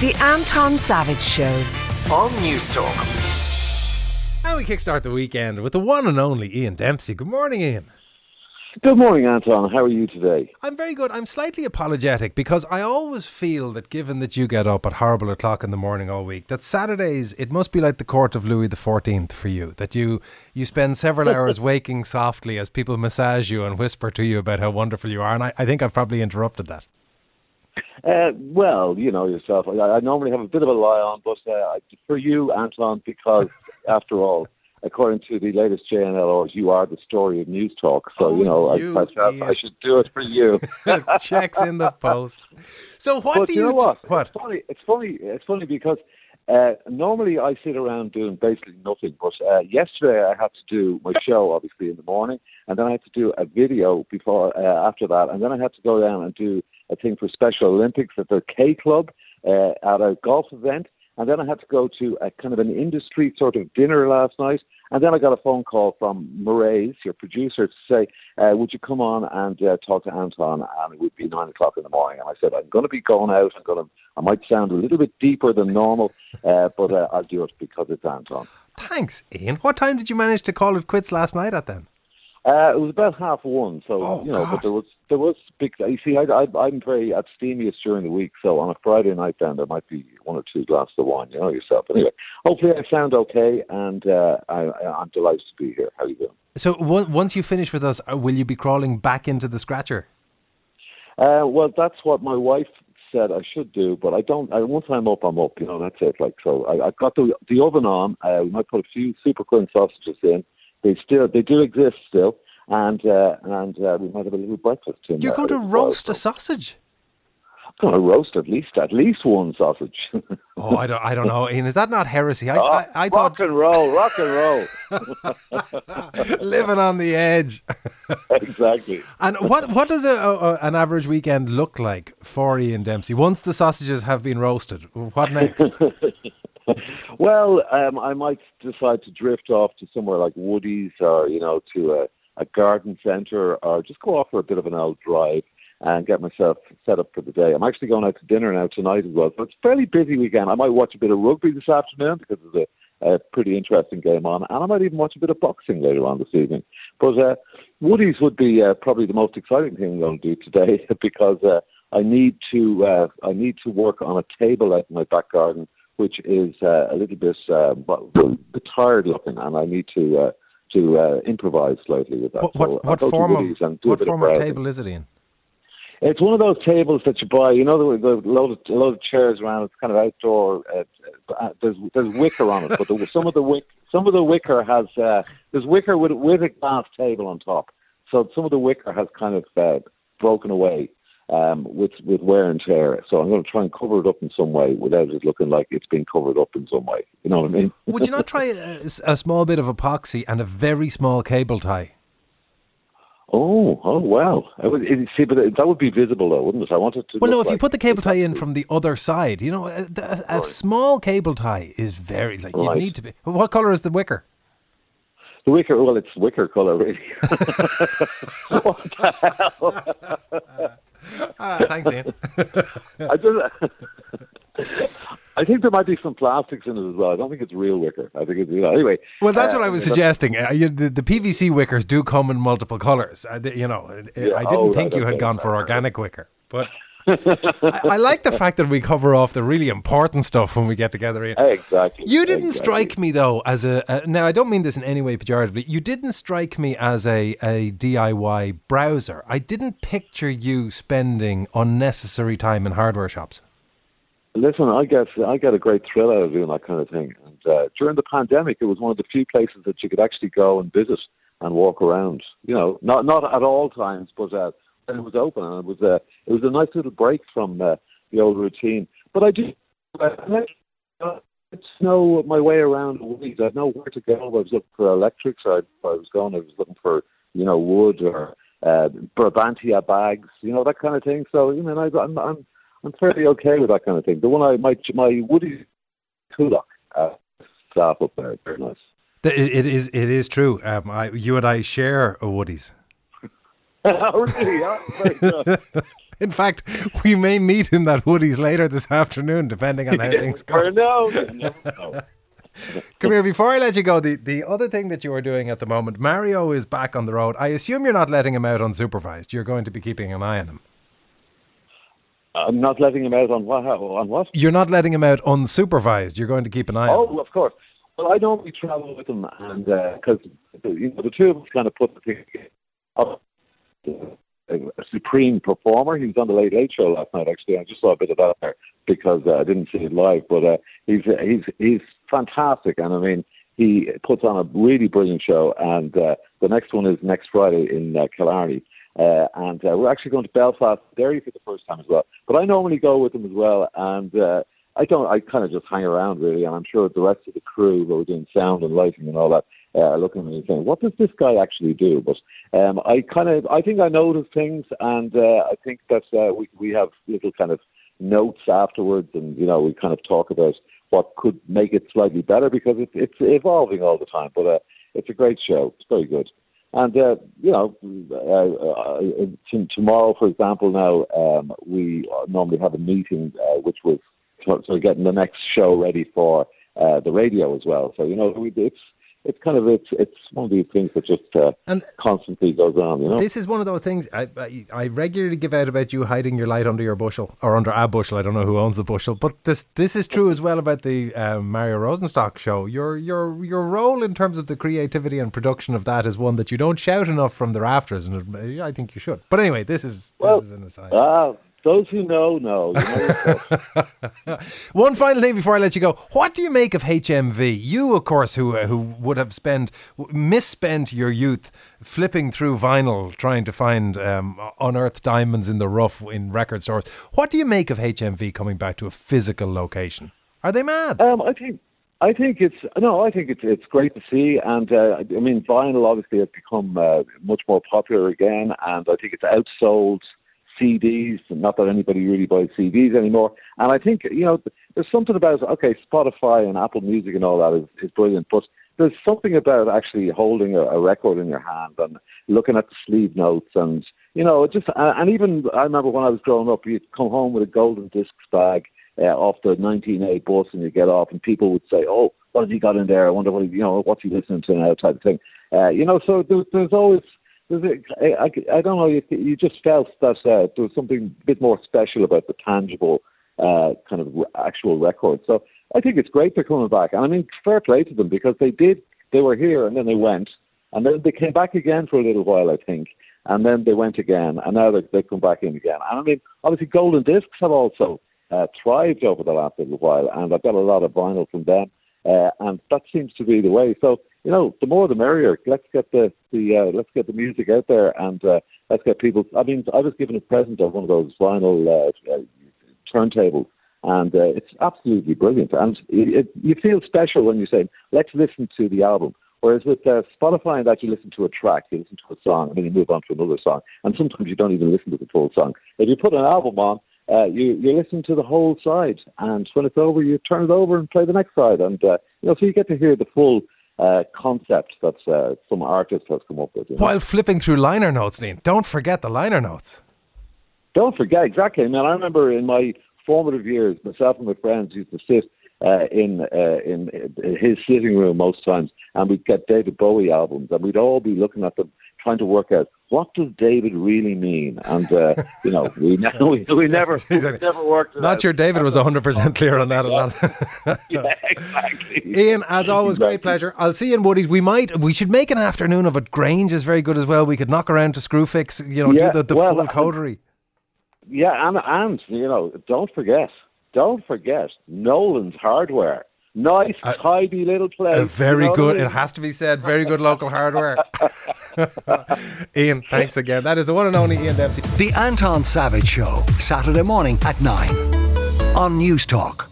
The Anton Savage Show. on Newstalk. And we kickstart the weekend with the one and only Ian Dempsey. Good morning, Ian. Good morning, Anton. How are you today? I'm very good. I'm slightly apologetic because I always feel that given that you get up at horrible o'clock in the morning all week, that Saturdays it must be like the court of Louis XIV for you. That you you spend several hours waking softly as people massage you and whisper to you about how wonderful you are. And I, I think I've probably interrupted that. Uh, well, you know yourself. I, I normally have a bit of a lie on, but uh, for you, Anton, because after all, according to the latest JNLRs, you are the story of Newstalk. So, Oh, you know, you, I, I, I should do it for you. Checks in the post. So what but do you you know what? What? It's funny. It's funny. It's funny because uh, normally I sit around doing basically nothing. But uh, yesterday I had to do my show, obviously in the morning, and then I had to do a video before uh, after that, and then I had to go down and do a thing for Special Olympics at the K Club uh, at a golf event. And then I had to go to a kind of an industry sort of dinner last night. And then I got a phone call from Maraise, your producer, to say, uh, would you come on and uh, talk to Anton? And it would be nine o'clock in the morning. And I said, I'm going to be going out. I'm going to, I might sound a little bit deeper than normal, uh, but uh, I'll do it because it's Anton. Thanks, Ian. What time did you manage to call it quits last night at then? Uh, it was about half one, so Oh, you know, God. but there was there was big. You see, I, I, I'm very abstemious during the week, so on a Friday night, then there might be one or two glasses of wine. You know yourself. Anyway, hopefully I sound okay, and uh, I, I'm delighted to be here. How are you doing? So on- once you finish with us, uh, will you be crawling back into the scratcher? Uh, well, that's what my wife said I should do, but I don't. I, once I'm up, I'm up. You know, that's it. Like so, I, I've got the the oven on. Uh, we might put a few Superquinn sausages in. They still they do exist still, and uh, and uh, we might have a little breakfast. In You're going to as well. roast a sausage? I'm going to roast at least at least one sausage. Oh, I don't, I don't know, Ian. Is that not heresy? I, Oh, I, I rock thought and roll, rock and roll. living on the edge. exactly. And what what does a, a, an average weekend look like for Ian Dempsey once the sausages have been roasted? What next? Well, um, I might decide to drift off to somewhere like Woody's or, you know, to a, a garden centre or just go off for a bit of an old drive and get myself set up for the day. I'm actually going out to dinner now tonight as well. So it's a fairly busy weekend. I might watch a bit of rugby this afternoon because there's a, a pretty interesting game on. And I might even watch a bit of boxing later on this evening. But uh, Woody's would be uh, probably the most exciting thing I'm going to do today because uh, I need to uh, I need to work on a table out in my back garden which is uh, a little bit uh, tired looking, and I need to uh, to uh, improvise slightly with that. What So what, form of what form of of table is it, Ian? It's one of those tables that you buy. You know, the, the load of a load of chairs around. It's kind of outdoor. Uh, uh, there's there's wicker on it, but the, some of the wick some of the wicker has uh, there's wicker with with a glass table on top. So some of the wicker has kind of uh, broken away um, with with wear and tear. So I'm going to try and cover it up in some way without it looking like it's been covered up in some way. You know what I mean? Would you not try a, a small bit of epoxy and a very small cable tie? Oh, oh, wow! I would, it, see, but that would be visible, though, wouldn't it? I wanted to. Well, no. If you put the cable tie in from the other side, you know, a, a, a Right. small cable tie is very like you Right. need to be. What color is the wicker? the wicker, well, it's wicker color, really. what the hell? Ah, thanks, Ian. I just, I think there might be some plastics in it as well. I don't think it's real wicker. I think it's you know. Anyway, Well, that's uh, what I was suggesting. Uh, you, the, the PVC wickers do come in multiple colours. Uh, you know, uh, Yeah, I didn't oh, think right, you had okay. gone for organic wicker, but I, I like the fact that we cover off the really important stuff when we get together. Ian. Exactly. You didn't exactly. strike me though as a, a now. I don't mean this in any way pejoratively. You didn't strike me as a, a DIY browser. I didn't picture you spending unnecessary time in hardware shops. Listen, I get I get a great thrill out of doing that kind of thing. And uh, during the pandemic, it was one of the few places that you could actually go and visit and walk around. You know, not not at all times, but uh, when it was open, and it was uh, it was a nice little break from uh, the old routine. But I do I like uh, know my way around Woolies. I know where to go. I was looking for electrics. I, I was going. I was looking for you know wood or uh, Brabantia bags. You know that kind of thing. So you know, I, I'm, I'm I'm fairly okay with that kind of thing. The one I my my Woody Coolock uh, staff up there, very nice. It, it is it is true. Um, I, you and I share a Woody's. oh, really? Yeah, very good. In fact, we may meet in that Woody's later this afternoon, depending on how things go. No, know. Come here, before I let you go, the, the other thing that you are doing at the moment, Mario is back on the road. I assume you're not letting him out unsupervised. You're going to be keeping an eye on him. I'm not letting him out on what? On what? You're not letting him out unsupervised. You're going to keep an eye on him. Oh, of course. Well, I normally travel with him, and uh, because you know the two of us kind of put the thing. Supreme performer. He was on the Late Late Show last night. Actually, I just saw a bit of that there because uh, I didn't see it live. But uh, he's he's he's fantastic, and I mean he puts on a really brilliant show. And uh, the next one is next Friday in uh, Killarney. Uh, and uh, we're actually going to Belfast Derry for the first time as well. But I normally go with him as well, and uh, I don't. I kind of just hang around really, and I'm sure the rest of the crew who are doing sound and lighting and all that uh, looking at me and saying, "What does this guy actually do?" But um, I kind of, I think I notice things, and uh, I think that uh, we we have little kind of notes afterwards, and you know, we kind of talk about what could make it slightly better because it, it's evolving all the time. But uh, it's a great show. It's very good. And uh, you know, uh, uh, t- tomorrow, for example, now um, we normally have a meeting uh, which was sort of getting the next show ready for uh, the radio as well. So you know, we, it's it's kind of it's it's one of these things that just uh, And- constantly goes on. You know, This is one of those things I, I I regularly give out about you hiding your light under your bushel or under a bushel. I don't know who owns the bushel, but this this is true as well about the um, Mario Rosenstock show. Your your your role in terms of the creativity and production of that is one that you don't shout enough from the rafters, and I think you should. But anyway, this is this Well, is an aside. ah, those who know know. You know One final thing before I let you go. What do you make of HMV? You, of course, who uh, who would have spent misspent your youth flipping through vinyl trying to find um, unearthed diamonds in the rough in record stores. What do you make of HMV coming back to a physical location? Are they mad? Um, I think I think it's no, I think it's it's great to see, and uh, I mean vinyl obviously has become uh, much more popular again, and I think it's outsold CDs. Not that anybody really buys CDs anymore, and I think you know there's something about okay, Spotify and Apple Music and all that is, is brilliant, but there's something about actually holding a, a record in your hand and looking at the sleeve notes and you know just and even I remember when I was growing up, you'd come home with a golden discs bag uh, off the 19A bus and you get off and people would say, oh, what has he got in there? I wonder what, you know, what's he listening to now type of thing. Uh, you know, so there, there's always, a, I, I, don't know, you, you just felt that uh, there was something a bit more special about the tangible uh, kind of actual record. So I think it's great they're coming back. And I mean, fair play to them because they did, they were here and then they went. And then they came back again for a little while, I think. And then they went again. And now they, they've come back in again. And I mean, obviously, Golden Discs have also uh, thrived over the last little while. And I've got a lot of vinyl from them. Uh, and that seems to be the way. So, you know, the more the merrier. Let's get the, the uh, let's get the music out there and uh, let's get people. I mean, I was given a present of one of those vinyl uh, uh, turntables, and uh, it's absolutely brilliant. And it, it, you feel special when you say, "Let's listen to the album." Whereas with uh, Spotify, and that you listen to a track, you listen to a song, and then you move on to another song, and sometimes you don't even listen to the full song. If you put an album on, uh, you you listen to the whole side, and when it's over, you turn it over and play the next side, and uh, you know, so you get to hear the full uh, concept that uh, some artist has come up with. You know? While flipping through liner notes, Dean, don't forget the liner notes. Don't forget exactly. I mean, I remember in my formative years, myself and my friends used to sit uh, in uh, in his sitting room most times, and we'd get David Bowie albums, and we'd all be looking at them, trying to work out what does David really mean. And uh, you know, we, ne- we, we never we never worked. Not out. sure David was 100% clear on that. a lot. yeah, exactly. Ian, as always, great pleasure. I'll see you in Woody's. We might, we should make an afternoon of it. Grange is very good as well. We could knock around to Screwfix, you know, Yeah, do the, the well, full coterie. Yeah, and and you know, don't forget, don't forget Nolan's Hardware. Nice, tidy little place. Very you know what I good. mean? It has to be said. Very good local hardware. Ian, thanks again. That is the one and only Ian Dempsey. The Anton Savage Show, Saturday morning at 9 on Newstalk.